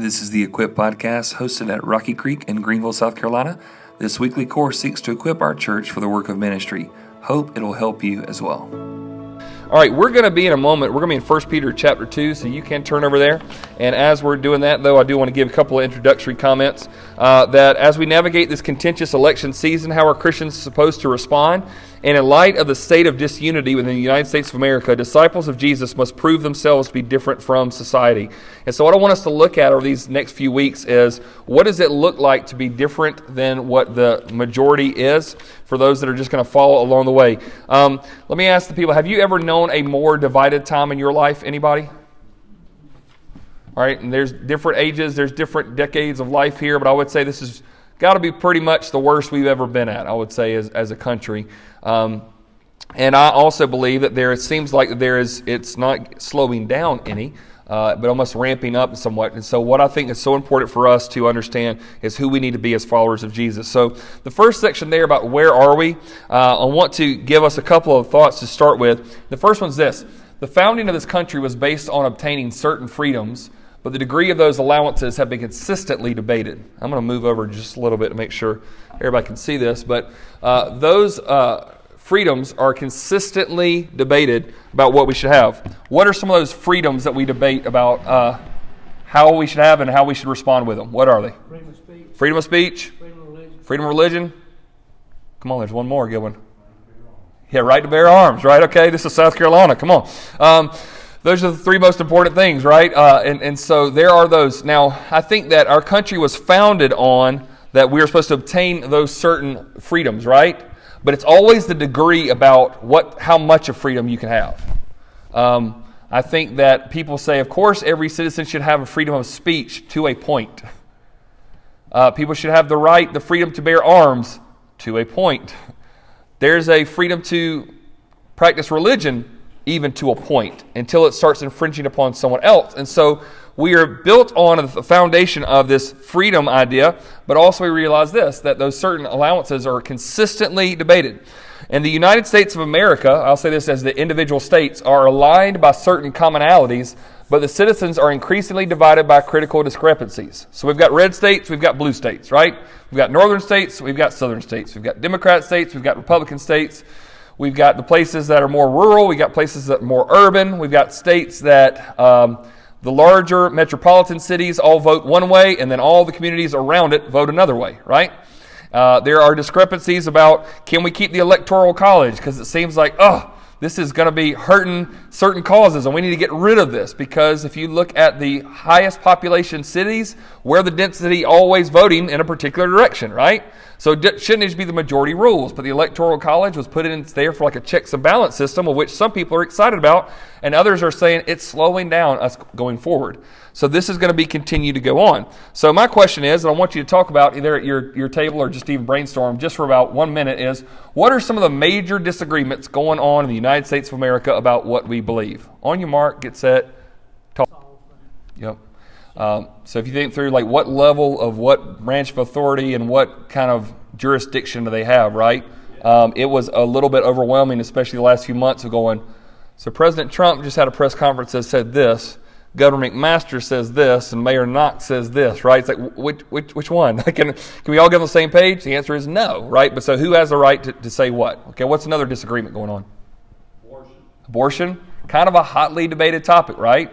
This is the Equip Podcast hosted at Rocky Creek in Greenville, South Carolina. This weekly course seeks to equip our church for the work of ministry. Hope it'll help you as well. All right, we're going to be in a moment. We're going to be in 1 Peter chapter 2, so you can turn over there. And as we're doing that, though, I do want to give a couple of introductory comments. Uh, that as we navigate this contentious election season, how are Christians supposed to respond? And in light of the state of disunity within the United States of America, disciples of Jesus must prove themselves to be different from society. And so, what I want us to look at over these next few weeks is what does it look like to be different than what the majority is for those that are just going to follow along the way. Um, let me ask the people have you ever known a more divided time in your life? Anybody? All right, and there's different ages, there's different decades of life here, but I would say this has got to be pretty much the worst we've ever been at, I would say, as, as a country. Um, and I also believe that there, it seems like there is, it's not slowing down any, uh, but almost ramping up somewhat. And so, what I think is so important for us to understand is who we need to be as followers of Jesus. So, the first section there about where are we, uh, I want to give us a couple of thoughts to start with. The first one's this the founding of this country was based on obtaining certain freedoms but the degree of those allowances have been consistently debated. I'm going to move over just a little bit to make sure everybody can see this, but uh, those uh, freedoms are consistently debated about what we should have. What are some of those freedoms that we debate about uh, how we should have and how we should respond with them? What are they? Freedom of speech. Freedom of speech, Freedom of religion. freedom of religion. Come on, there's one more good one. Yeah, right to bear arms, right? Okay, this is South Carolina. Come on. Um, those are the three most important things, right? Uh, and, and so there are those. Now, I think that our country was founded on that we are supposed to obtain those certain freedoms, right? But it's always the degree about what, how much of freedom you can have. Um, I think that people say, of course, every citizen should have a freedom of speech to a point. Uh, people should have the right, the freedom to bear arms to a point. There's a freedom to practice religion even to a point until it starts infringing upon someone else. And so we are built on the foundation of this freedom idea, but also we realize this that those certain allowances are consistently debated. And the United States of America, I'll say this as the individual states, are aligned by certain commonalities, but the citizens are increasingly divided by critical discrepancies. So we've got red states, we've got blue states, right? We've got northern states, we've got southern states, we've got Democrat states, we've got Republican states. We've got the places that are more rural. We've got places that are more urban. We've got states that um, the larger metropolitan cities all vote one way, and then all the communities around it vote another way, right? Uh, there are discrepancies about can we keep the electoral college because it seems like, oh, this is going to be hurting certain causes, and we need to get rid of this because if you look at the highest population cities, where the density always voting in a particular direction, right? So it shouldn't just be the majority rules, but the electoral college was put in there for like a checks and balance system, of which some people are excited about, and others are saying it's slowing down us going forward. So this is going to be continue to go on. So my question is, and I want you to talk about either at your, your table or just even brainstorm just for about one minute is, what are some of the major disagreements going on in the United States of America about what we believe? On your mark, get set, talk. Yep. Um, so if you think through like what level of what branch of authority and what kind of jurisdiction do they have, right? Um, it was a little bit overwhelming, especially the last few months of going. So President Trump just had a press conference that said this. Governor McMaster says this, and Mayor Knox says this, right? It's like which which, which one? can can we all get on the same page? The answer is no, right? But so who has the right to, to say what? Okay, what's another disagreement going on? Abortion. Abortion, kind of a hotly debated topic, right?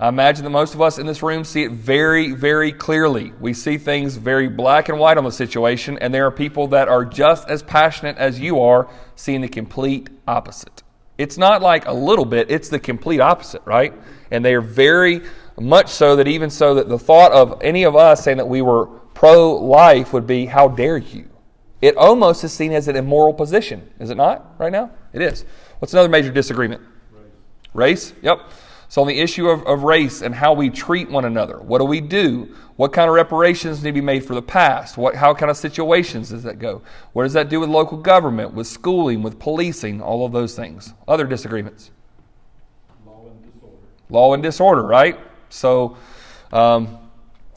I imagine that most of us in this room see it very, very clearly. We see things very black and white on the situation, and there are people that are just as passionate as you are seeing the complete opposite. It's not like a little bit, it's the complete opposite, right? And they are very much so that even so that the thought of any of us saying that we were pro life would be, how dare you? It almost is seen as an immoral position, is it not, right now? It is. What's another major disagreement? Race? Race? Yep. So, on the issue of, of race and how we treat one another, what do we do? What kind of reparations need to be made for the past? What, how kind of situations does that go? What does that do with local government, with schooling, with policing, all of those things? Other disagreements? Law and disorder. Law and disorder, right? So, um,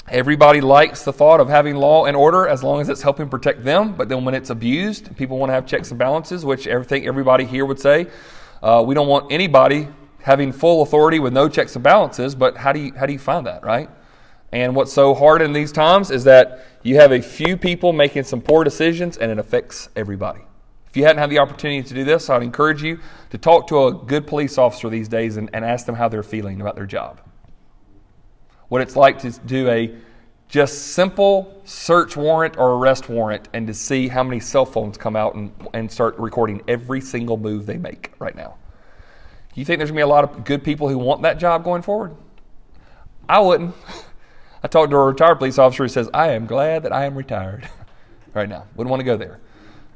everybody likes the thought of having law and order as long as it's helping protect them. But then when it's abused, people want to have checks and balances, which everything everybody here would say. Uh, we don't want anybody having full authority with no checks and balances, but how do you, how do you find that, right? And what's so hard in these times is that you have a few people making some poor decisions and it affects everybody. If you hadn't had the opportunity to do this, I'd encourage you to talk to a good police officer these days and, and ask them how they're feeling about their job. What it's like to do a just simple search warrant or arrest warrant and to see how many cell phones come out and, and start recording every single move they make right now. You think there's going to be a lot of good people who want that job going forward? I wouldn't. I talked to a retired police officer who says, I am glad that I am retired right now. Wouldn't want to go there.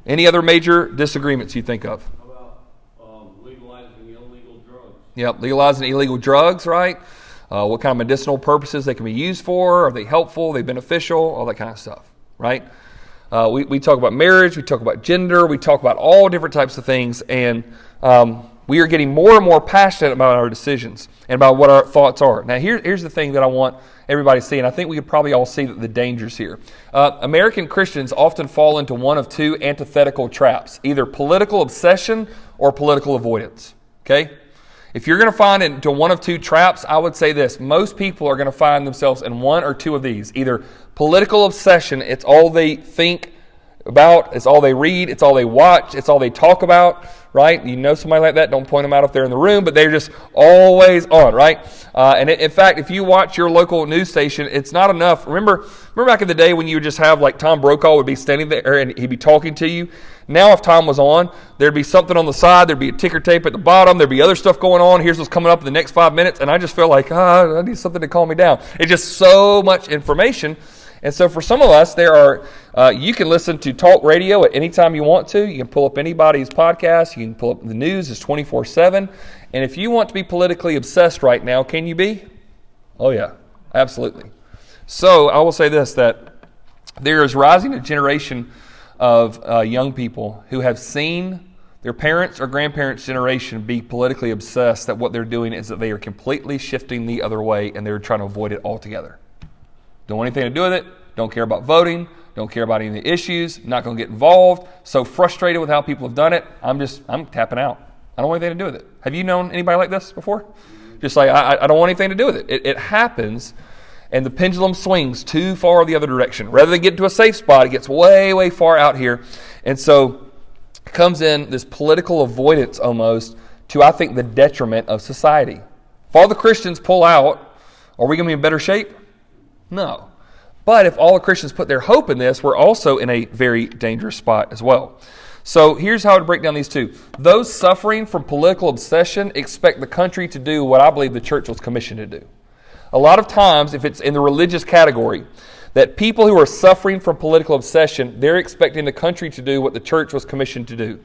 Any other major disagreements you think of? How about um, legalizing illegal drugs? Yep, legalizing illegal drugs, right? Uh, what kind of medicinal purposes they can be used for? Are they helpful? Are they beneficial? All that kind of stuff, right? Uh, we, we talk about marriage, we talk about gender, we talk about all different types of things, and um, we are getting more and more passionate about our decisions and about what our thoughts are. Now, here, here's the thing that I want everybody to see, and I think we could probably all see the dangers here. Uh, American Christians often fall into one of two antithetical traps either political obsession or political avoidance. Okay? If you're going to find into one of two traps, I would say this most people are going to find themselves in one or two of these either political obsession, it's all they think about, it's all they read, it's all they watch, it's all they talk about, right? You know somebody like that, don't point them out if they're in the room, but they're just always on, right? Uh, and in fact, if you watch your local news station, it's not enough. Remember, remember back in the day when you would just have like Tom Brokaw would be standing there and he'd be talking to you. Now, if Tom was on, there'd be something on the side, there'd be a ticker tape at the bottom, there'd be other stuff going on. Here's what's coming up in the next five minutes, and I just feel like ah, I need something to calm me down. It's just so much information and so for some of us, there are uh, you can listen to talk radio at any time you want to. You can pull up anybody's podcast. You can pull up the news. It's twenty four seven. And if you want to be politically obsessed right now, can you be? Oh yeah, absolutely. So I will say this: that there is rising a generation of uh, young people who have seen their parents or grandparents' generation be politically obsessed. That what they're doing is that they are completely shifting the other way, and they're trying to avoid it altogether. Don't want anything to do with it. Don't care about voting. Don't care about any of the issues. Not going to get involved. So frustrated with how people have done it. I'm just, I'm tapping out. I don't want anything to do with it. Have you known anybody like this before? Just like, I, I don't want anything to do with it. it. It happens, and the pendulum swings too far the other direction. Rather than get to a safe spot, it gets way, way far out here. And so comes in this political avoidance almost to, I think, the detriment of society. If all the Christians pull out, are we going to be in better shape? No. But if all the Christians put their hope in this, we're also in a very dangerous spot as well. So here's how to break down these two. Those suffering from political obsession expect the country to do what I believe the church was commissioned to do. A lot of times, if it's in the religious category, that people who are suffering from political obsession, they're expecting the country to do what the church was commissioned to do.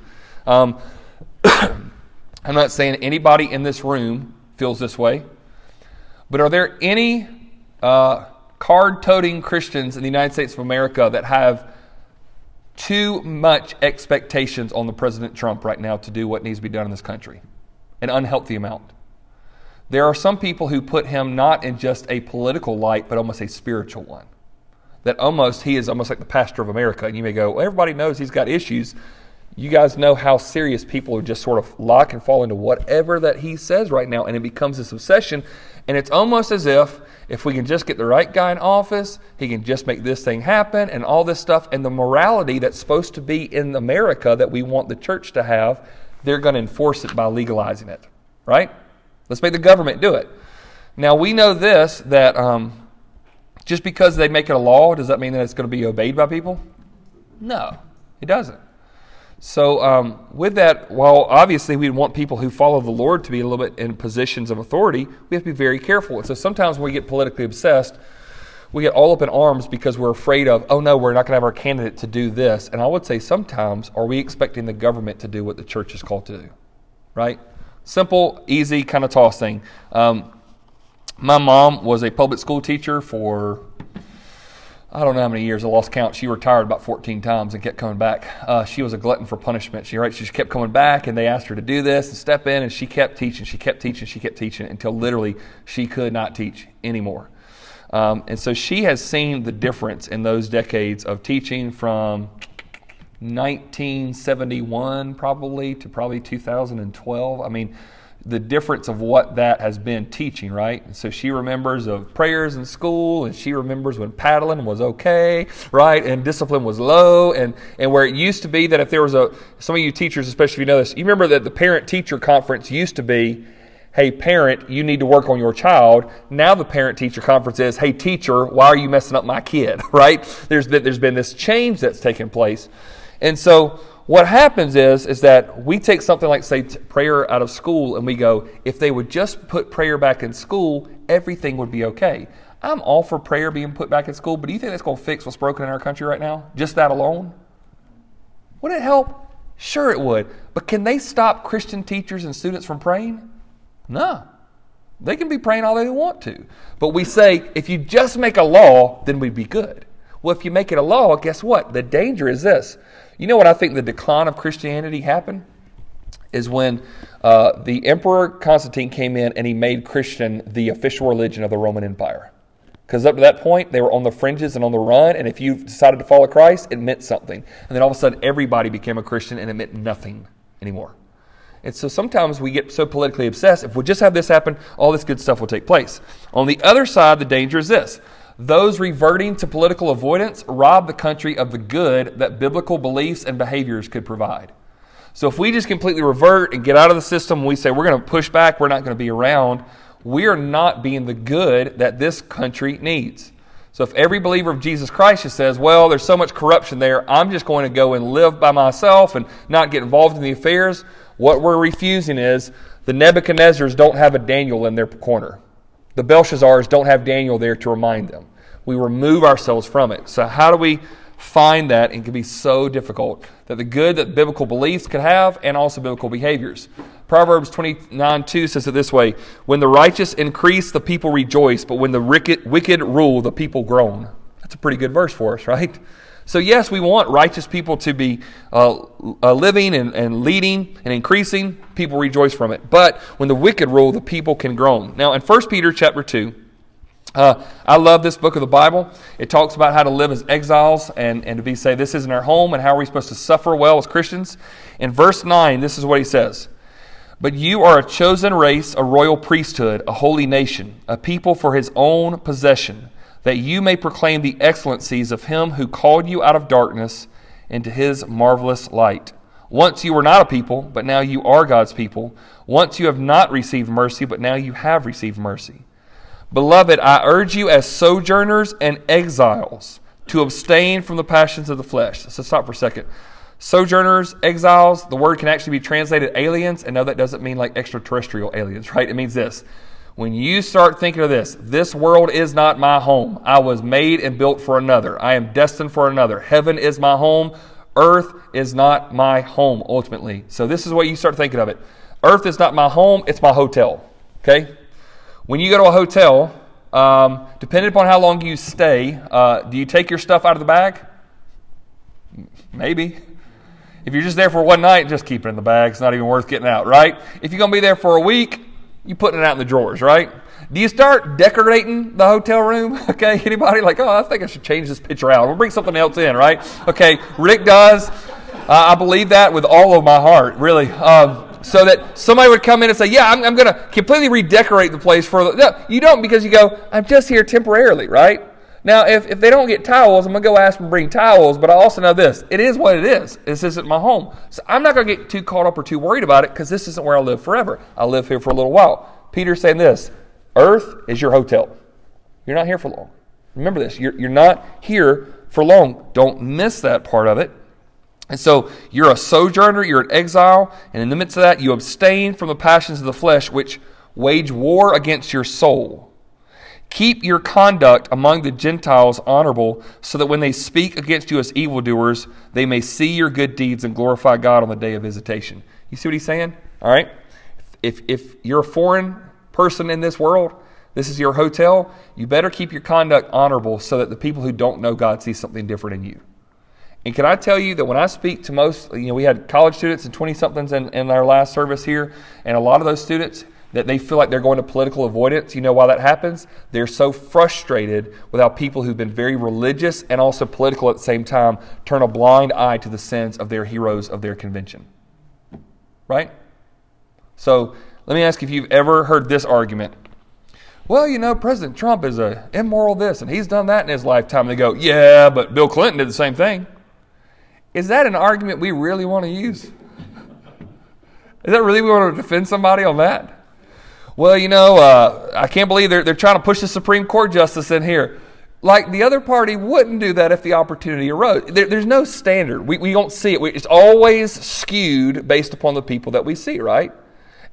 Um, I'm not saying anybody in this room feels this way, but are there any uh, card toting Christians in the United States of America that have too much expectations on the President Trump right now to do what needs to be done in this country, an unhealthy amount. There are some people who put him not in just a political light, but almost a spiritual one. That almost he is almost like the pastor of America. And you may go, well, everybody knows he's got issues. You guys know how serious people are just sort of lock and fall into whatever that he says right now, and it becomes this obsession. And it's almost as if if we can just get the right guy in office, he can just make this thing happen and all this stuff. And the morality that's supposed to be in America that we want the church to have, they're going to enforce it by legalizing it, right? Let's make the government do it. Now, we know this that um, just because they make it a law, does that mean that it's going to be obeyed by people? No, it doesn't. So, um, with that, while obviously we want people who follow the Lord to be a little bit in positions of authority, we have to be very careful. And so sometimes when we get politically obsessed, we get all up in arms because we're afraid of, oh no, we're not going to have our candidate to do this. And I would say sometimes, are we expecting the government to do what the church is called to do? Right? Simple, easy kind of toss thing. Um, my mom was a public school teacher for I don't know how many years, I lost count. She retired about 14 times and kept coming back. Uh, she was a glutton for punishment. She, right, she just kept coming back, and they asked her to do this and step in, and she kept teaching, she kept teaching, she kept teaching until literally she could not teach anymore. Um, and so she has seen the difference in those decades of teaching from 1971 probably to probably 2012. I mean, the difference of what that has been teaching, right? And so she remembers of prayers in school, and she remembers when paddling was okay, right? And discipline was low, and, and where it used to be that if there was a, some of you teachers, especially if you know this, you remember that the parent teacher conference used to be, hey, parent, you need to work on your child. Now the parent teacher conference is, hey, teacher, why are you messing up my kid, right? There's been, there's been this change that's taken place. And so, what happens is is that we take something like say prayer out of school and we go if they would just put prayer back in school everything would be okay. I'm all for prayer being put back in school but do you think that's going to fix what's broken in our country right now? Just that alone? Would it help? Sure it would. But can they stop christian teachers and students from praying? No they can be praying all they want to. But we say if you just make a law then we'd be good. Well if you make it a law guess what? The danger is this you know what I think the decline of Christianity happened? Is when uh, the Emperor Constantine came in and he made Christian the official religion of the Roman Empire. Because up to that point, they were on the fringes and on the run, and if you decided to follow Christ, it meant something. And then all of a sudden, everybody became a Christian, and it meant nothing anymore. And so sometimes we get so politically obsessed. If we just have this happen, all this good stuff will take place. On the other side, the danger is this those reverting to political avoidance rob the country of the good that biblical beliefs and behaviors could provide. So if we just completely revert and get out of the system we say we're going to push back, we're not going to be around, we are not being the good that this country needs. So if every believer of Jesus Christ just says, well, there's so much corruption there, I'm just going to go and live by myself and not get involved in the affairs, what we're refusing is the Nebuchadnezzars don't have a Daniel in their corner. The Belshazzars don't have Daniel there to remind them. We remove ourselves from it. So, how do we find that? It can be so difficult that the good that biblical beliefs could have and also biblical behaviors. Proverbs 29 2 says it this way When the righteous increase, the people rejoice, but when the wicked, wicked rule, the people groan. That's a pretty good verse for us, right? So, yes, we want righteous people to be uh, uh, living and, and leading and increasing. People rejoice from it. But when the wicked rule, the people can groan. Now, in 1 Peter chapter 2, uh, I love this book of the Bible. It talks about how to live as exiles and, and to be say this isn't our home and how are we supposed to suffer well as Christians. In verse 9, this is what he says. But you are a chosen race, a royal priesthood, a holy nation, a people for his own possession that you may proclaim the excellencies of him who called you out of darkness into his marvelous light. Once you were not a people, but now you are God's people. Once you have not received mercy, but now you have received mercy. Beloved, I urge you as sojourners and exiles to abstain from the passions of the flesh. So stop for a second. Sojourners, exiles, the word can actually be translated aliens, and no, that doesn't mean like extraterrestrial aliens, right? It means this when you start thinking of this, this world is not my home. I was made and built for another. I am destined for another. Heaven is my home. Earth is not my home, ultimately. So, this is what you start thinking of it. Earth is not my home, it's my hotel. Okay? When you go to a hotel, um, depending upon how long you stay, uh, do you take your stuff out of the bag? Maybe. If you're just there for one night, just keep it in the bag. It's not even worth getting out, right? If you're going to be there for a week, you putting it out in the drawers, right? Do you start decorating the hotel room? Okay, anybody like, oh, I think I should change this picture out. We'll bring something else in, right? Okay, Rick does. Uh, I believe that with all of my heart, really. Um, so that somebody would come in and say, yeah, I'm, I'm going to completely redecorate the place for the. No, you don't because you go, I'm just here temporarily, right? Now, if, if they don't get towels, I'm going to go ask them to bring towels, but I also know this. It is what it is. This isn't my home. So I'm not going to get too caught up or too worried about it because this isn't where I live forever. I live here for a little while. Peter's saying this Earth is your hotel. You're not here for long. Remember this. You're, you're not here for long. Don't miss that part of it. And so you're a sojourner, you're an exile, and in the midst of that, you abstain from the passions of the flesh, which wage war against your soul. Keep your conduct among the Gentiles honorable, so that when they speak against you as evildoers, they may see your good deeds and glorify God on the day of visitation. You see what he's saying? All right? If, if you're a foreign person in this world, this is your hotel, you better keep your conduct honorable so that the people who don't know God see something different in you. And can I tell you that when I speak to most, you know, we had college students and 20 somethings in, in our last service here, and a lot of those students, that they feel like they're going to political avoidance. You know why that happens? They're so frustrated with how people who've been very religious and also political at the same time turn a blind eye to the sins of their heroes of their convention. Right? So Let me ask if you've ever heard this argument. Well, you know, President Trump is a immoral this, and he's done that in his lifetime. And they go, yeah, but Bill Clinton did the same thing. Is that an argument we really want to use? Is that really we want to defend somebody on that? Well, you know, uh, I can't believe they're, they're trying to push the Supreme Court justice in here. Like the other party wouldn't do that if the opportunity arose. There, there's no standard. We, we don't see it. We, it's always skewed based upon the people that we see, right?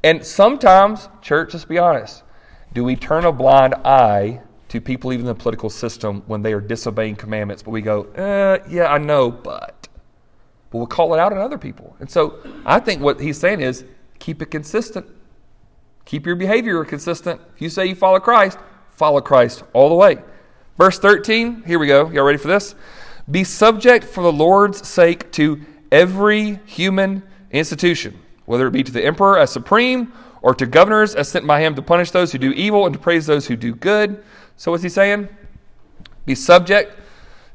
And sometimes, church, let's be honest, do we turn a blind eye to people even in the political system when they are disobeying commandments? But we go, uh, yeah, I know, but. But we'll call it out in other people. And so I think what he's saying is keep it consistent. Keep your behavior consistent. If you say you follow Christ, follow Christ all the way. Verse 13, here we go. Y'all ready for this? Be subject for the Lord's sake to every human institution, whether it be to the emperor as supreme or to governors as sent by him to punish those who do evil and to praise those who do good. So, what's he saying? Be subject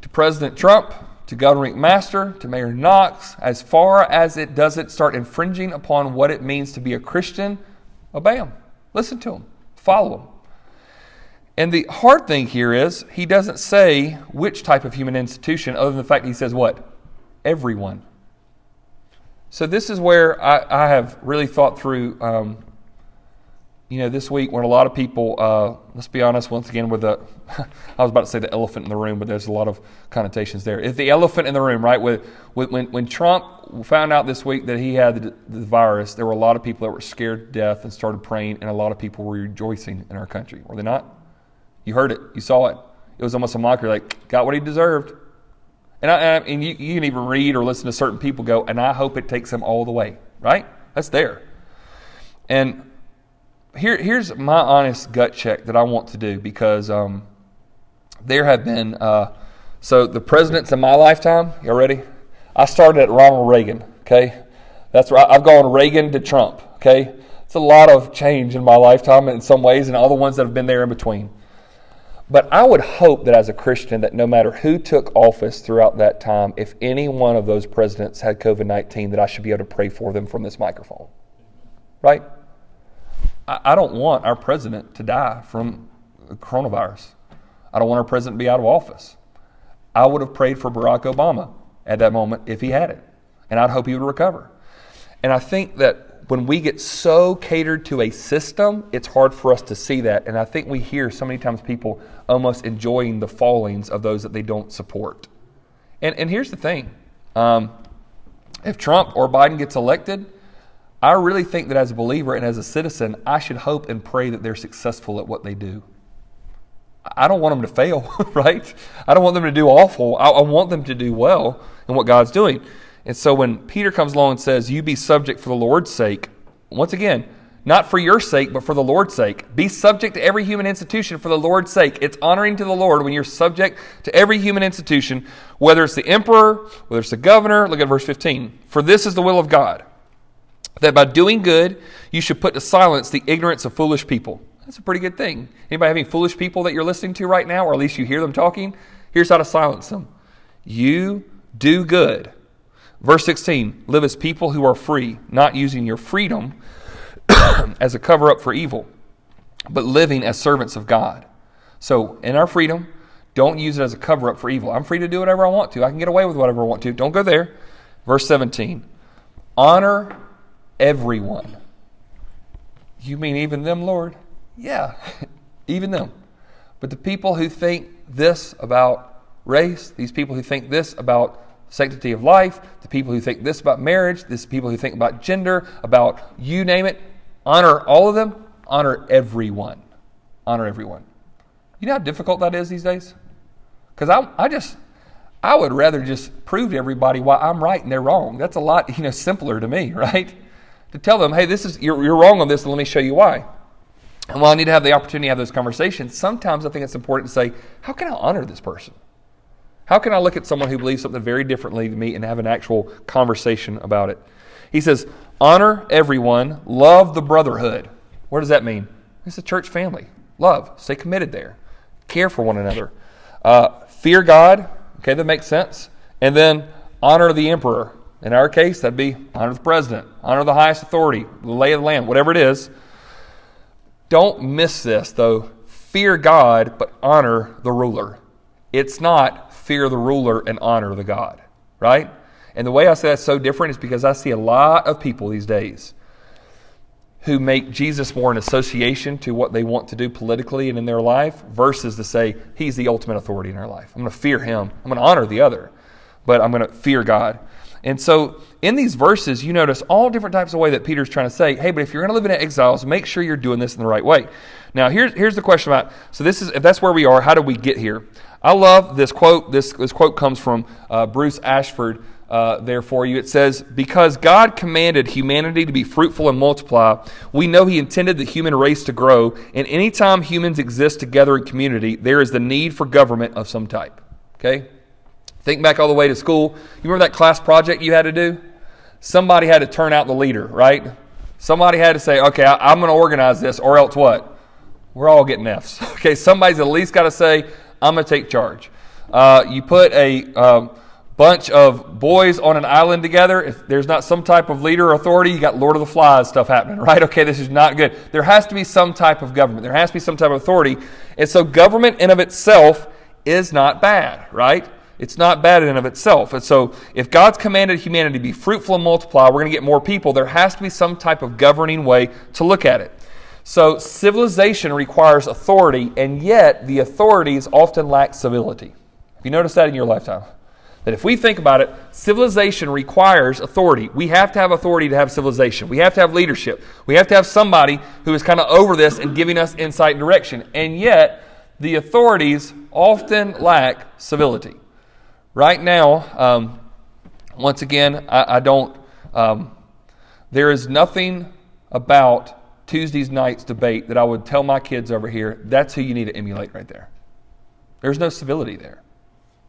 to President Trump, to Governor McMaster, to Mayor Knox, as far as it doesn't start infringing upon what it means to be a Christian. Obey him, listen to him, follow him. And the hard thing here is he doesn't say which type of human institution, other than the fact he says what? Everyone. So this is where I, I have really thought through. Um, you know, this week when a lot of people, uh, let's be honest, once again, with the, I was about to say the elephant in the room, but there's a lot of connotations there. If the elephant in the room, right? With, with, when, when Trump found out this week that he had the, the virus, there were a lot of people that were scared to death and started praying, and a lot of people were rejoicing in our country, were they not? You heard it, you saw it. It was almost a mockery, like, got what he deserved. And, I, and you, you can even read or listen to certain people go, and I hope it takes him all the way, right? That's there. And here, here's my honest gut check that I want to do because um, there have been, uh, so the presidents in my lifetime, y'all ready? I started at Ronald Reagan, okay? That's right. I've gone Reagan to Trump, okay? It's a lot of change in my lifetime in some ways and all the ones that have been there in between. But I would hope that as a Christian, that no matter who took office throughout that time, if any one of those presidents had COVID 19, that I should be able to pray for them from this microphone. Right? I don't want our president to die from coronavirus. I don't want our president to be out of office. I would have prayed for Barack Obama at that moment if he had it, and I'd hope he would recover. And I think that when we get so catered to a system, it's hard for us to see that. And I think we hear so many times people almost enjoying the fallings of those that they don't support. And, and here's the thing um, if Trump or Biden gets elected, I really think that as a believer and as a citizen, I should hope and pray that they're successful at what they do. I don't want them to fail, right? I don't want them to do awful. I, want them to do well in what God's doing. And so when Peter comes along and says, You be subject for the Lord's sake, once again, not for your sake, but for the Lord's sake. Be subject to every human institution for the Lord's sake. It's honoring to the Lord when you're subject to every human institution, whether it's the emperor, whether it's the governor. Look at verse 15. For this is the will of God that by doing good you should put to silence the ignorance of foolish people. That's a pretty good thing. Anybody having foolish people that you're listening to right now, or at least you hear them talking? Here's how to silence them. You do good. Verse 16 live as people who are free, not using your freedom as a cover up for evil, but living as servants of God. So, in our freedom, don't use it as a cover up for evil. I'm free to do whatever I want to. I can get away with whatever I want to. Don't go there. Verse 17 honor everyone. You mean even them, Lord? Yeah, even them. But the people who think this about race, these people who think this about sanctity of life, the people who think this about marriage, these people who think about gender, about you name it, honor all of them, honor everyone. Honor everyone. You know how difficult that is these days? Because I, I just, I would rather just prove to everybody why I'm right and they're wrong. That's a lot, you know, simpler to me, right? To tell them, hey, this is you're, you're wrong on this, and let me show you why. And while I need to have the opportunity to have those conversations, sometimes I think it's important to say, how can I honor this person? How can I look at someone who believes something very differently than me and have an actual conversation about it? He says, honor everyone, love the brotherhood. What does that mean? It's a church family. Love, stay committed there, care for one another, uh, fear God. Okay, that makes sense. And then honor the emperor. In our case, that'd be honor the president, honor the highest authority, the lay of the land, whatever it is. don't miss this, though. Fear God, but honor the ruler. It's not fear the ruler and honor the God, right? And the way I say that's so different is because I see a lot of people these days who make Jesus more an association to what they want to do politically and in their life versus to say, He's the ultimate authority in our life. I'm going to fear Him. I'm going to honor the other, but I'm going to fear God. And so in these verses, you notice all different types of way that Peter's trying to say, hey, but if you're going to live in exiles, make sure you're doing this in the right way. Now, here's, here's the question about, so this is, if that's where we are, how do we get here? I love this quote. This, this quote comes from uh, Bruce Ashford, uh, there for you. It says, Because God commanded humanity to be fruitful and multiply, we know He intended the human race to grow, and anytime humans exist together in community, there is the need for government of some type. Okay? Think back all the way to school. You remember that class project you had to do? Somebody had to turn out the leader, right? Somebody had to say, okay, I, am going to organize this, or else what? We're all getting F's. Okay, somebody's at least got to say, I'm going to take charge. Uh, you put a. Um, bunch of boys on an island together, if there's not some type of leader or authority, you got Lord of the Flies stuff happening, right? Okay, this is not good. There has to be some type of government. There has to be some type of authority. And so government in of itself is not bad, right? It's not bad in and of itself. And so if God's commanded humanity to be fruitful and multiply, we're going to get more people, there has to be some type of governing way to look at it. So civilization requires authority, and yet the authorities often lack civility. Have you noticed that in your lifetime? That if we think about it, civilization requires authority. We have to have authority to have civilization. We have to have leadership. We have to have somebody who is kind of over this and giving us insight and direction. And yet, the authorities often lack civility. Right now, um, once again, I, I don't, um, there is nothing about Tuesday's night's debate that I would tell my kids over here, that's who you need to emulate right there. There's no civility there.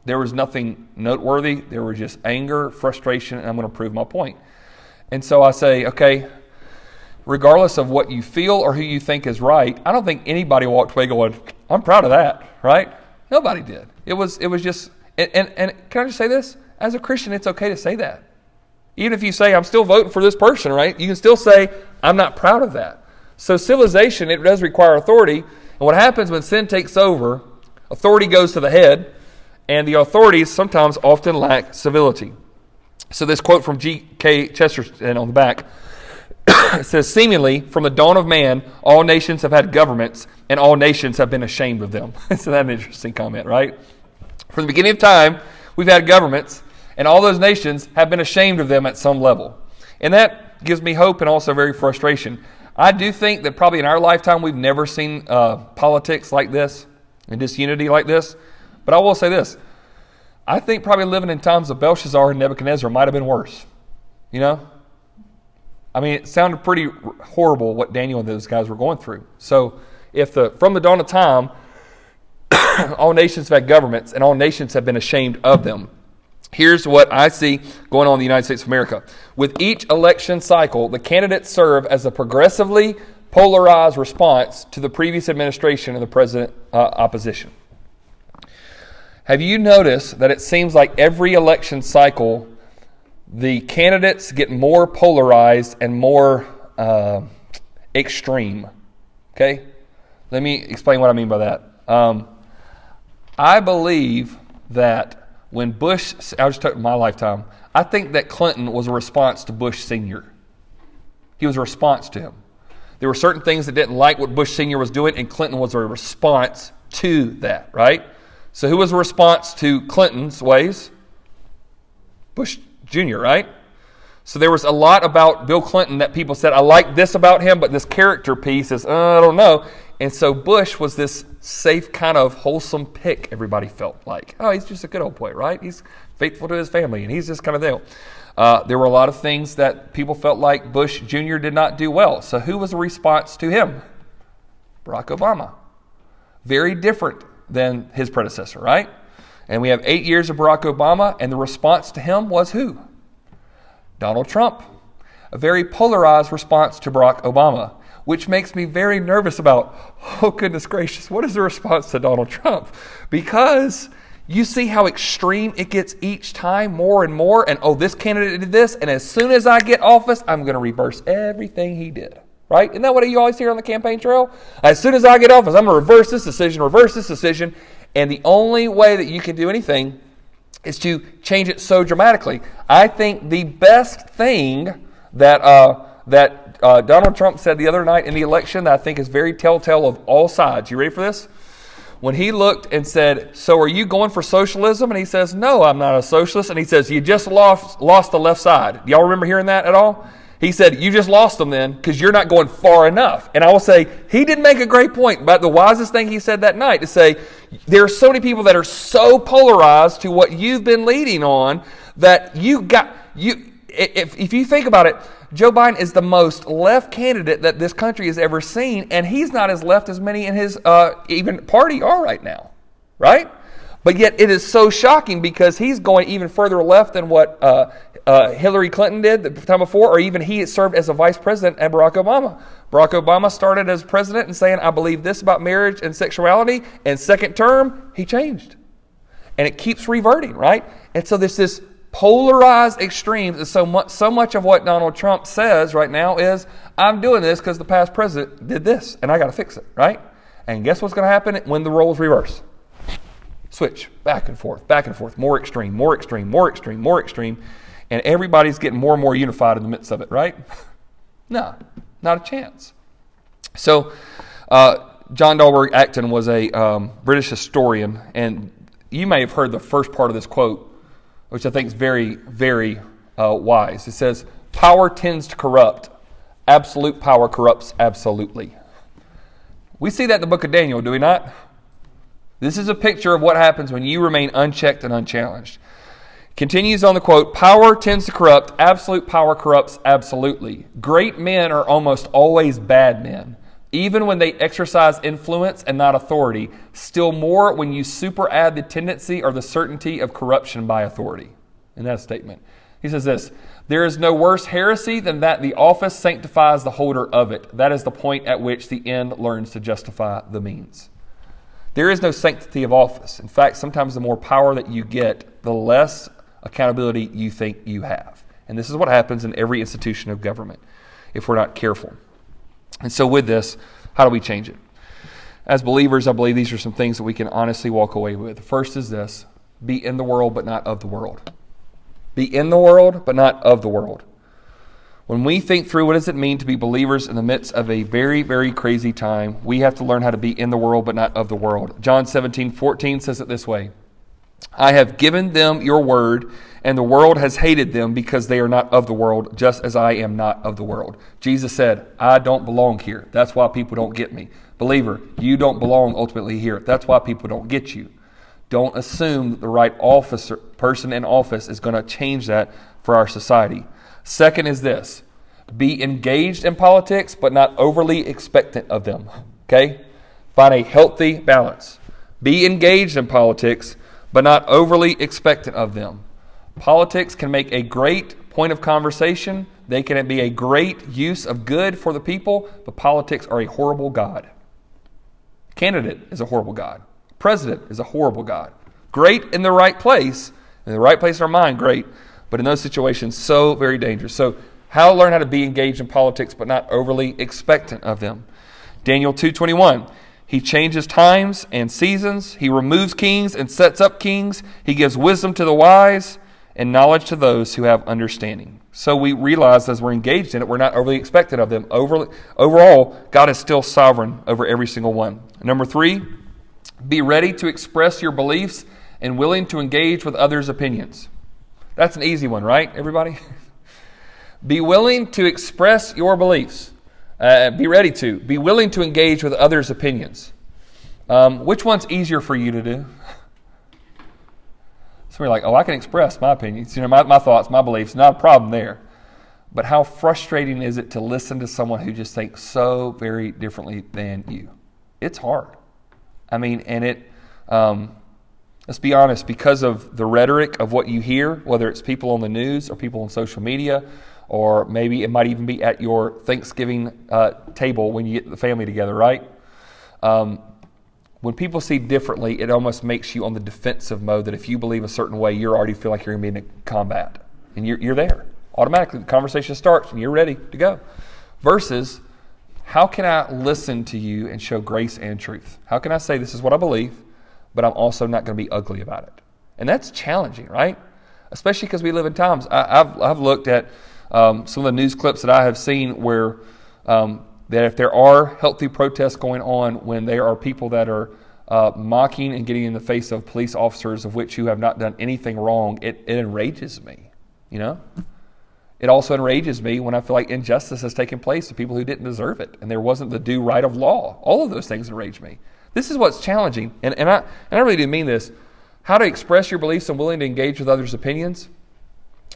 There was nothing noteworthy. There was just anger, frustration, and I'm going to prove my point. And so I say, okay, regardless of what you feel or who you think is right, I don't think anybody walked away going, I'm proud of that, right? Nobody did. It was, it was just, and, and, and can I just say this? As a Christian, it's okay to say that. Even if you say, I'm still voting for this person, right? You can still say, I'm not proud of that. So, civilization, it does require authority. And what happens when sin takes over, authority goes to the head, and the authorities sometimes often lack civility. So, this quote from G.K. Chesterton on the back it says, Seemingly, from the dawn of man, all nations have had governments, and all nations have been ashamed of them. so, that's an interesting comment, right? From the beginning of time, we've had governments, and all those nations have been ashamed of them at some level. And that gives me hope and also very frustration. I do think that probably in our lifetime, we've never seen uh, politics like this and disunity like this. But I will say this I think probably living in times of Belshazzar and Nebuchadnezzar might have been worse. You know? I mean, it sounded pretty horrible what Daniel and those guys were going through. So, if the from the dawn of time, all nations have had governments, and all nations have been ashamed of them. Here's what I see going on in the United States of America. With each election cycle, the candidates serve as a progressively polarized response to the previous administration and the president uh, opposition. Have you noticed that it seems like every election cycle, the candidates get more polarized and more uh, extreme? Okay? Let me explain what I mean by that. Um, I believe that when Bush, I'll just talk my lifetime, I think that Clinton was a response to Bush Sr. He was a response to him. There were certain things that didn't like what Bush Sr. was doing, and Clinton was a response to that, right? So, who was a response to Clinton's ways? Bush Jr., right? So, there was a lot about Bill Clinton that people said, I like this about him, but this character piece is, uh, I don't know. And so, Bush was this safe, kind of wholesome pick, everybody felt like. Oh, he's just a good old boy, right? He's faithful to his family, and he's just kind of there. Uh, there were a lot of things that people felt like Bush Jr. did not do well. So, who was the response to him? Barack Obama. Very different than his predecessor, right? And we have eight years of Barack Obama, and the response to him was who? Donald Trump. A very polarized response to Barack Obama, which makes me very nervous about, oh, goodness gracious, what is the response to Donald Trump? Because you see how extreme it gets each time, more and more, and oh, this candidate did this, and as soon as I get office, I'm going to reverse everything he did, right? Isn't that what you always hear on the campaign trail? As soon as I get office, I'm going to reverse this decision, reverse this decision. And the only way that you can do anything is to change it so dramatically. I think the best thing that, uh, that uh, Donald Trump said the other night in the election that I think is very telltale of all sides. You ready for this? When he looked and said, So are you going for socialism? And he says, No, I'm not a socialist. And he says, You just lost, lost the left side. Y'all remember hearing that at all? He said, You just lost them then because you're not going far enough. And I will say, he did make a great point, but the wisest thing he said that night to say, There are so many people that are so polarized to what you've been leading on that you got, you, if, if you think about it, Joe Biden is the most left candidate that this country has ever seen, and he's not as left as many in his uh, even party are right now, right? But yet it is so shocking because he's going even further left than what uh, uh, Hillary Clinton did the time before, or even he served as a vice president at Barack Obama. Barack Obama started as president and saying, I believe this about marriage and sexuality, and second term, he changed. And it keeps reverting, right? And so there's this polarized extremes. And so much, so much of what Donald Trump says right now is, I'm doing this because the past president did this, and I got to fix it, right? And guess what's going to happen when the roles reverse? Switch back and forth, back and forth, more extreme, more extreme, more extreme, more extreme and everybody's getting more and more unified in the midst of it, right? no, not a chance. So, uh, John Dalberg Acton was a um, British historian, and you may have heard the first part of this quote, which I think is very, very uh, wise. It says, Power tends to corrupt, absolute power corrupts absolutely. We see that in the book of Daniel, do we not? This is a picture of what happens when you remain unchecked and unchallenged. Continues on the quote Power tends to corrupt, absolute power corrupts absolutely. Great men are almost always bad men. Even when they exercise influence and not authority, still more when you superadd the tendency or the certainty of corruption by authority. In that statement, he says this There is no worse heresy than that the office sanctifies the holder of it. That is the point at which the end learns to justify the means. There is no sanctity of office. In fact, sometimes the more power that you get, the less accountability you think you have. And this is what happens in every institution of government if we're not careful. And so, with this, how do we change it? As believers, I believe these are some things that we can honestly walk away with. The first is this be in the world, but not of the world. Be in the world, but not of the world. When we think through what does it mean to be believers in the midst of a very, very crazy time, we have to learn how to be in the world, but not of the world. John 17, 14 says it this way I have given them your word, and the world has hated them because they are not of the world, just as I am not of the world. Jesus said, I don't belong here. That's why people don't get me. Believer, you don't belong ultimately here. That's why people don't get you. Don't assume that the right officer, person in office is going to change that for our society. Second is this be engaged in politics, but not overly expectant of them. Okay? Find a healthy balance. Be engaged in politics but not overly expectant of them. Politics can make a great point of conversation, they can be a great use of good for the people, but politics are a horrible God. Candidate is a horrible God. President is a horrible God. Great in the right place, in the right place in our mind, great, but in those situations, so very dangerous. So, how to learn how to be engaged in politics, but not overly expectant of them. Daniel 2:21. He changes times and seasons. He removes kings and sets up kings. He gives wisdom to the wise and knowledge to those who have understanding. So we realize as we're engaged in it, we're not overly expected of them. Over, overall, God is still sovereign over every single one. Number three, be ready to express your beliefs and willing to engage with others' opinions. That's an easy one, right, everybody? be willing to express your beliefs. Uh, be ready to. Be willing to engage with others' opinions. Um, which one's easier for you to do? So we're like, oh, I can express my opinions, you know, my, my thoughts, my beliefs, not a problem there. But how frustrating is it to listen to someone who just thinks so very differently than you? It's hard. I mean, and it, um, let's be honest, because of the rhetoric of what you hear, whether it's people on the news or people on social media or maybe it might even be at your Thanksgiving uh, table when you get the family together, right? Um, when people see differently, it almost makes you on the defensive mode that if you believe a certain way, you already feel like you're going to be in combat. And you're, you're there. Automatically, the conversation starts and you're ready to go. Versus, how can I listen to you and show grace and truth? How can I say this is what I believe, but I'm also not going to be ugly about it? And that's challenging, right? Especially because we live in times. I, have I've looked at um, some of the news clips that I have seen where um, that if there are healthy protests going on, when there are people that are uh, mocking and getting in the face of police officers of which who have not done anything wrong, it, it enrages me. You know, it also enrages me when I feel like injustice has taken place to people who didn't deserve it, and there wasn't the due right of law. All of those things enrage me. This is what's challenging, and, and I and I really do mean this. How to express your beliefs and willing to engage with others' opinions.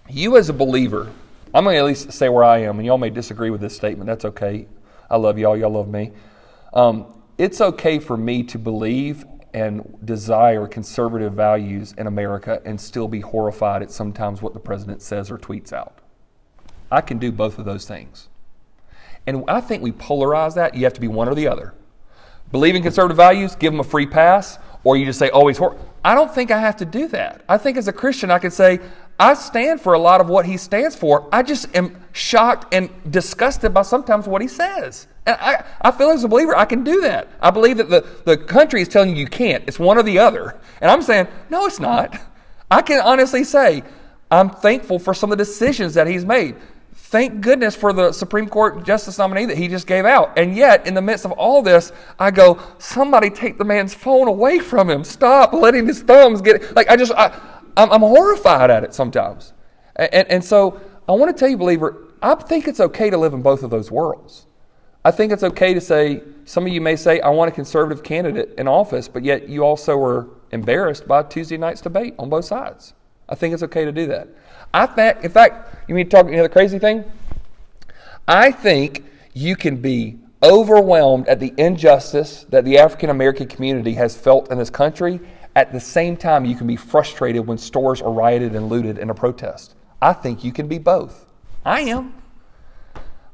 You as a believer, I'm going to at least say where I am, and y'all may disagree with this statement. That's okay. I love y'all. Y'all love me. Um, it's okay for me to believe and desire conservative values in America and still be horrified at sometimes what the president says or tweets out. I can do both of those things. And I think we polarize that. You have to be one or the other. Believe in conservative values, give them a free pass, or you just say, oh, he's horrible. I don't think I have to do that. I think as a Christian, I can say, I stand for a lot of what he stands for. I just am shocked and disgusted by sometimes what he says. And I, I feel as a believer, I can do that. I believe that the, the country is telling you you can't. It's one or the other. And I'm saying, no, it's not. I can honestly say, I'm thankful for some of the decisions that he's made. Thank goodness for the Supreme Court justice nominee that he just gave out. And yet, in the midst of all this, I go, somebody take the man's phone away from him. Stop letting his thumbs get. Like, I just, I, I'm, I'm horrified at it sometimes. And, and so I want to tell you, believer, I think it's okay to live in both of those worlds. I think it's okay to say, some of you may say, I want a conservative candidate in office, but yet you also were embarrassed by Tuesday night's debate on both sides. I think it's okay to do that. I think, in fact, you mean to talk, the crazy thing? I think you can be overwhelmed at the injustice that the African American community has felt in this country at the same time, you can be frustrated when stores are rioted and looted in a protest. I think you can be both. I am.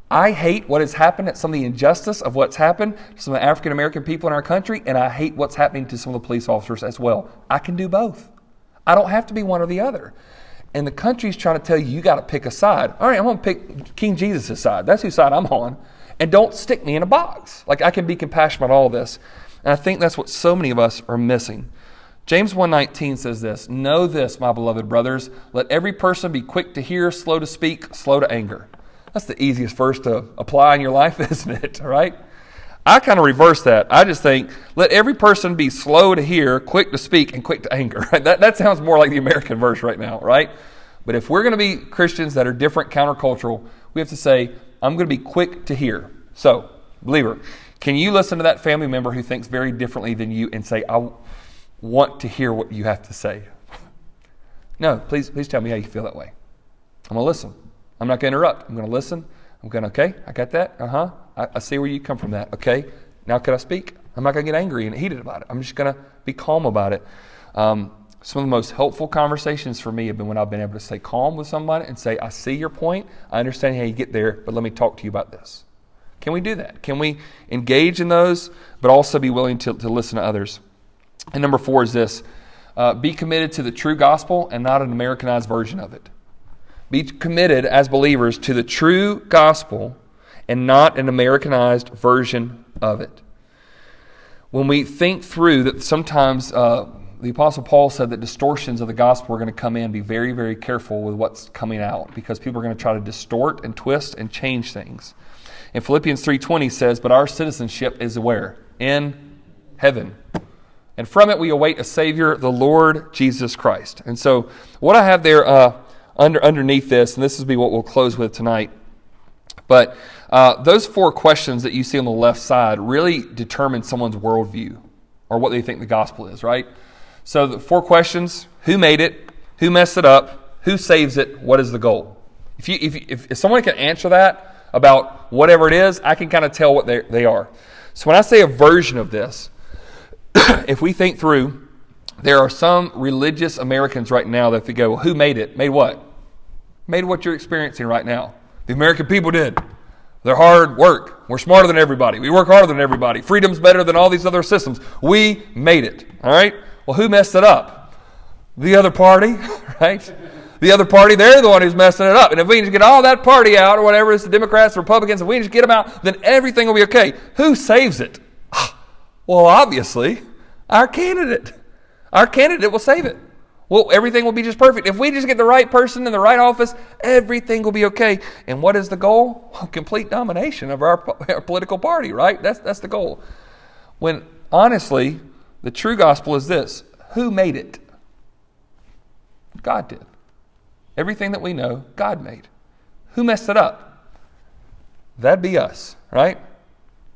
I hate what has happened at some of the injustice of what's happened to some of the African American people in our country, and I hate what's happening to some of the police officers as well. I can do both. I don't have to be one or the other. And the country's trying to tell you, you got to pick a side. All right, I'm going to pick King Jesus' side. That's whose side I'm on. And don't stick me in a box. Like, I can be compassionate about all this. And I think that's what so many of us are missing. James 1:19 says this, "Know this, my beloved brothers, let every person be quick to hear, slow to speak, slow to anger." That's the easiest verse to apply in your life, isn't it? Right? I kind of reverse that. I just think, let every person be slow to hear, quick to speak, and quick to anger. That, that sounds more like the American verse right now, right? But if we're going to be Christians that are different, countercultural, we have to say, I'm going to be quick to hear. So, believer, can you listen to that family member who thinks very differently than you and say, I, want to hear what you have to say. No, please, please tell me how you feel that way. I'm going to listen. I'm not going to interrupt. I'm going to listen. I'm going, to okay, I got that. Uh huh. I, I, see where you come from that. Okay, now can I speak? I'm not going to get angry and heated about it. I'm just going to be calm about it. Um, some of the most helpful conversations for me have been when I've been able to stay calm with somebody and say, I see your point. I understand how you get there, but let me talk to you about this. Can we do that? Can we engage in those, but also be willing to, to listen to others? And number four is this uh, be committed to the true gospel and not an Americanized version of it. Be committed as believers to the true gospel and not an Americanized version of it. When we think through that, sometimes uh, the Apostle Paul said that distortions of the gospel are going to come in. Be very, very careful with what's coming out because people are going to try to distort and twist and change things. And Philippians 3:20 says, "But our citizenship is where? In heaven." And from it we await a Savior, the Lord Jesus Christ. And so, what I have there uh, under, underneath this, and this will be what we'll close with tonight, but uh, those four questions that you see on the left side really determine someone's worldview or what they think the gospel is, right? So, the four questions who made it, who messed it up, who saves it, what is the goal? If, you, if, if, if someone can answer that about whatever it is, I can kind of tell what they are. So, when I say a version of this, if we think through, there are some religious Americans right now that they go, well, who made it? Made what? Made what you're experiencing right now. The American people did. Their hard work. We're smarter than everybody. We work harder than everybody. Freedom's better than all these other systems. We made it. All right? Well, who messed it up? The other party, right? the other party, they're the one who's messing it up. And if we just get all that party out, or whatever, it's the Democrats, Republicans, if we just get them out, then everything will be okay. Who saves it? Well, obviously, our candidate. Our candidate will save it. Well, everything will be just perfect. If we just get the right person in the right office, everything will be okay. And what is the goal? Well, complete domination of our, our political party, right? That's, that's the goal. When honestly, the true gospel is this who made it? God did. Everything that we know, God made. Who messed it up? That'd be us, right?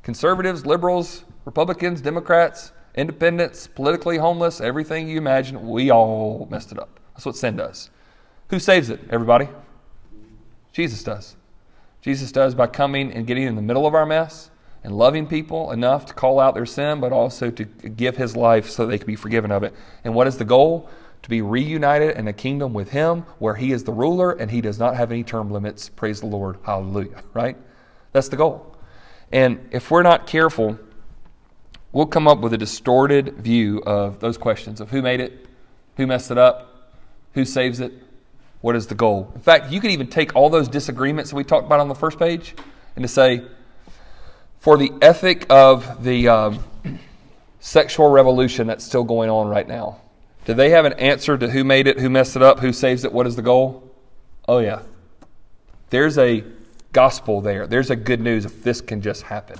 Conservatives, liberals, Republicans, Democrats, independents, politically homeless, everything you imagine, we all messed it up. That's what sin does. Who saves it, everybody? Jesus does. Jesus does by coming and getting in the middle of our mess and loving people enough to call out their sin, but also to give his life so they can be forgiven of it. And what is the goal? To be reunited in a kingdom with him where he is the ruler and he does not have any term limits. Praise the Lord. Hallelujah. Right? That's the goal. And if we're not careful, we'll come up with a distorted view of those questions of who made it, who messed it up, who saves it, what is the goal. In fact, you could even take all those disagreements that we talked about on the first page and to say, for the ethic of the um, sexual revolution that's still going on right now, do they have an answer to who made it, who messed it up, who saves it, what is the goal? Oh, yeah. There's a gospel there. There's a good news if this can just happen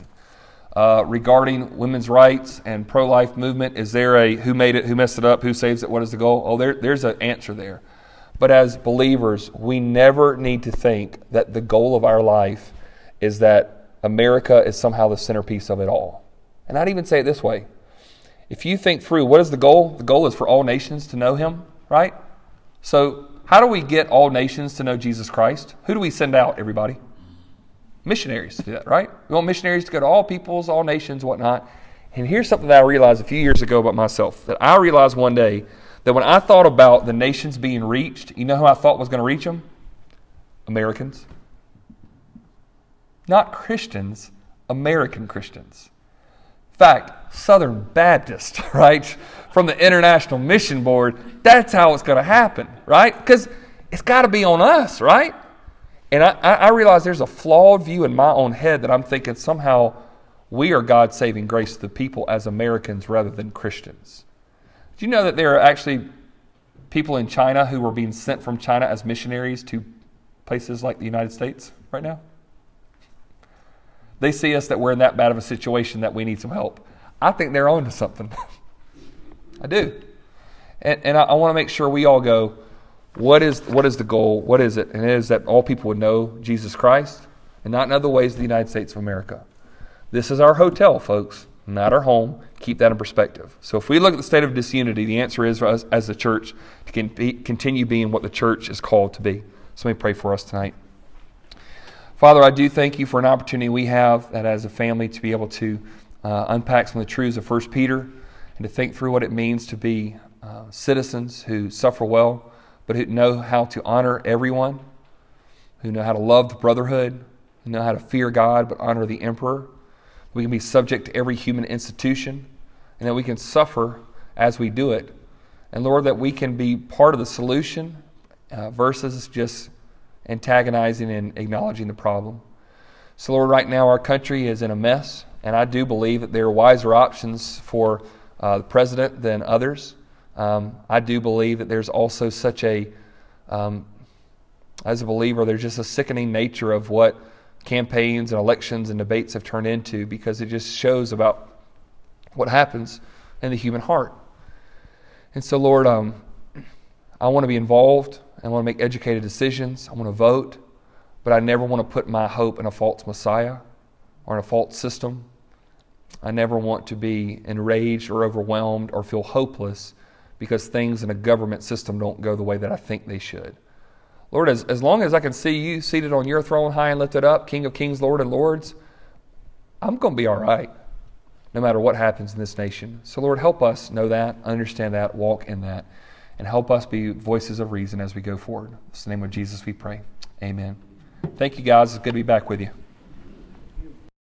uh, regarding women's rights and pro life movement? Is there a who made it, who messed it up, who saves it, what is the goal? Oh, there, there's an answer there. But as believers, we never need to think that the goal of our life is that America is somehow the centerpiece of it all. And I'd even say it this way if you think through what is the goal, the goal is for all nations to know Him, right? So, how do we get all nations to know Jesus Christ? Who do we send out, everybody? Missionaries to do that, right? We want missionaries to go to all peoples, all nations, whatnot. And here's something that I realized a few years ago about myself that I realized one day that when I thought about the nations being reached, you know who I thought was going to reach them? Americans. Not Christians, American Christians. In fact, Southern Baptist, right? From the International Mission Board, that's how it's going to happen, right? Because it's got to be on us, right? And I, I realize there's a flawed view in my own head that I'm thinking somehow we are God's saving grace to the people as Americans rather than Christians. Do you know that there are actually people in China who were being sent from China as missionaries to places like the United States right now? They see us that we're in that bad of a situation that we need some help. I think they're on to something. I do. And, and I, I want to make sure we all go, what is, what is the goal? What is it? And it is that all people would know Jesus Christ and not in other ways the United States of America. This is our hotel, folks, not our home. Keep that in perspective. So if we look at the state of disunity, the answer is for us as a church to continue being what the church is called to be. So let me pray for us tonight. Father, I do thank you for an opportunity we have that as a family to be able to uh, unpack some of the truths of 1 Peter and to think through what it means to be uh, citizens who suffer well but who know how to honor everyone, who know how to love the brotherhood, who know how to fear God but honor the emperor. We can be subject to every human institution, and that we can suffer as we do it. And Lord, that we can be part of the solution uh, versus just antagonizing and acknowledging the problem. So, Lord, right now our country is in a mess, and I do believe that there are wiser options for uh, the president than others. Um, I do believe that there's also such a, um, as a believer, there's just a sickening nature of what campaigns and elections and debates have turned into because it just shows about what happens in the human heart. And so, Lord, um, I want to be involved. I want to make educated decisions. I want to vote. But I never want to put my hope in a false Messiah or in a false system. I never want to be enraged or overwhelmed or feel hopeless because things in a government system don't go the way that I think they should. Lord, as, as long as I can see you seated on your throne, high and lifted up, King of kings, Lord and lords, I'm going to be all right no matter what happens in this nation. So, Lord, help us know that, understand that, walk in that, and help us be voices of reason as we go forward. In the name of Jesus we pray. Amen. Thank you, guys. It's good to be back with you.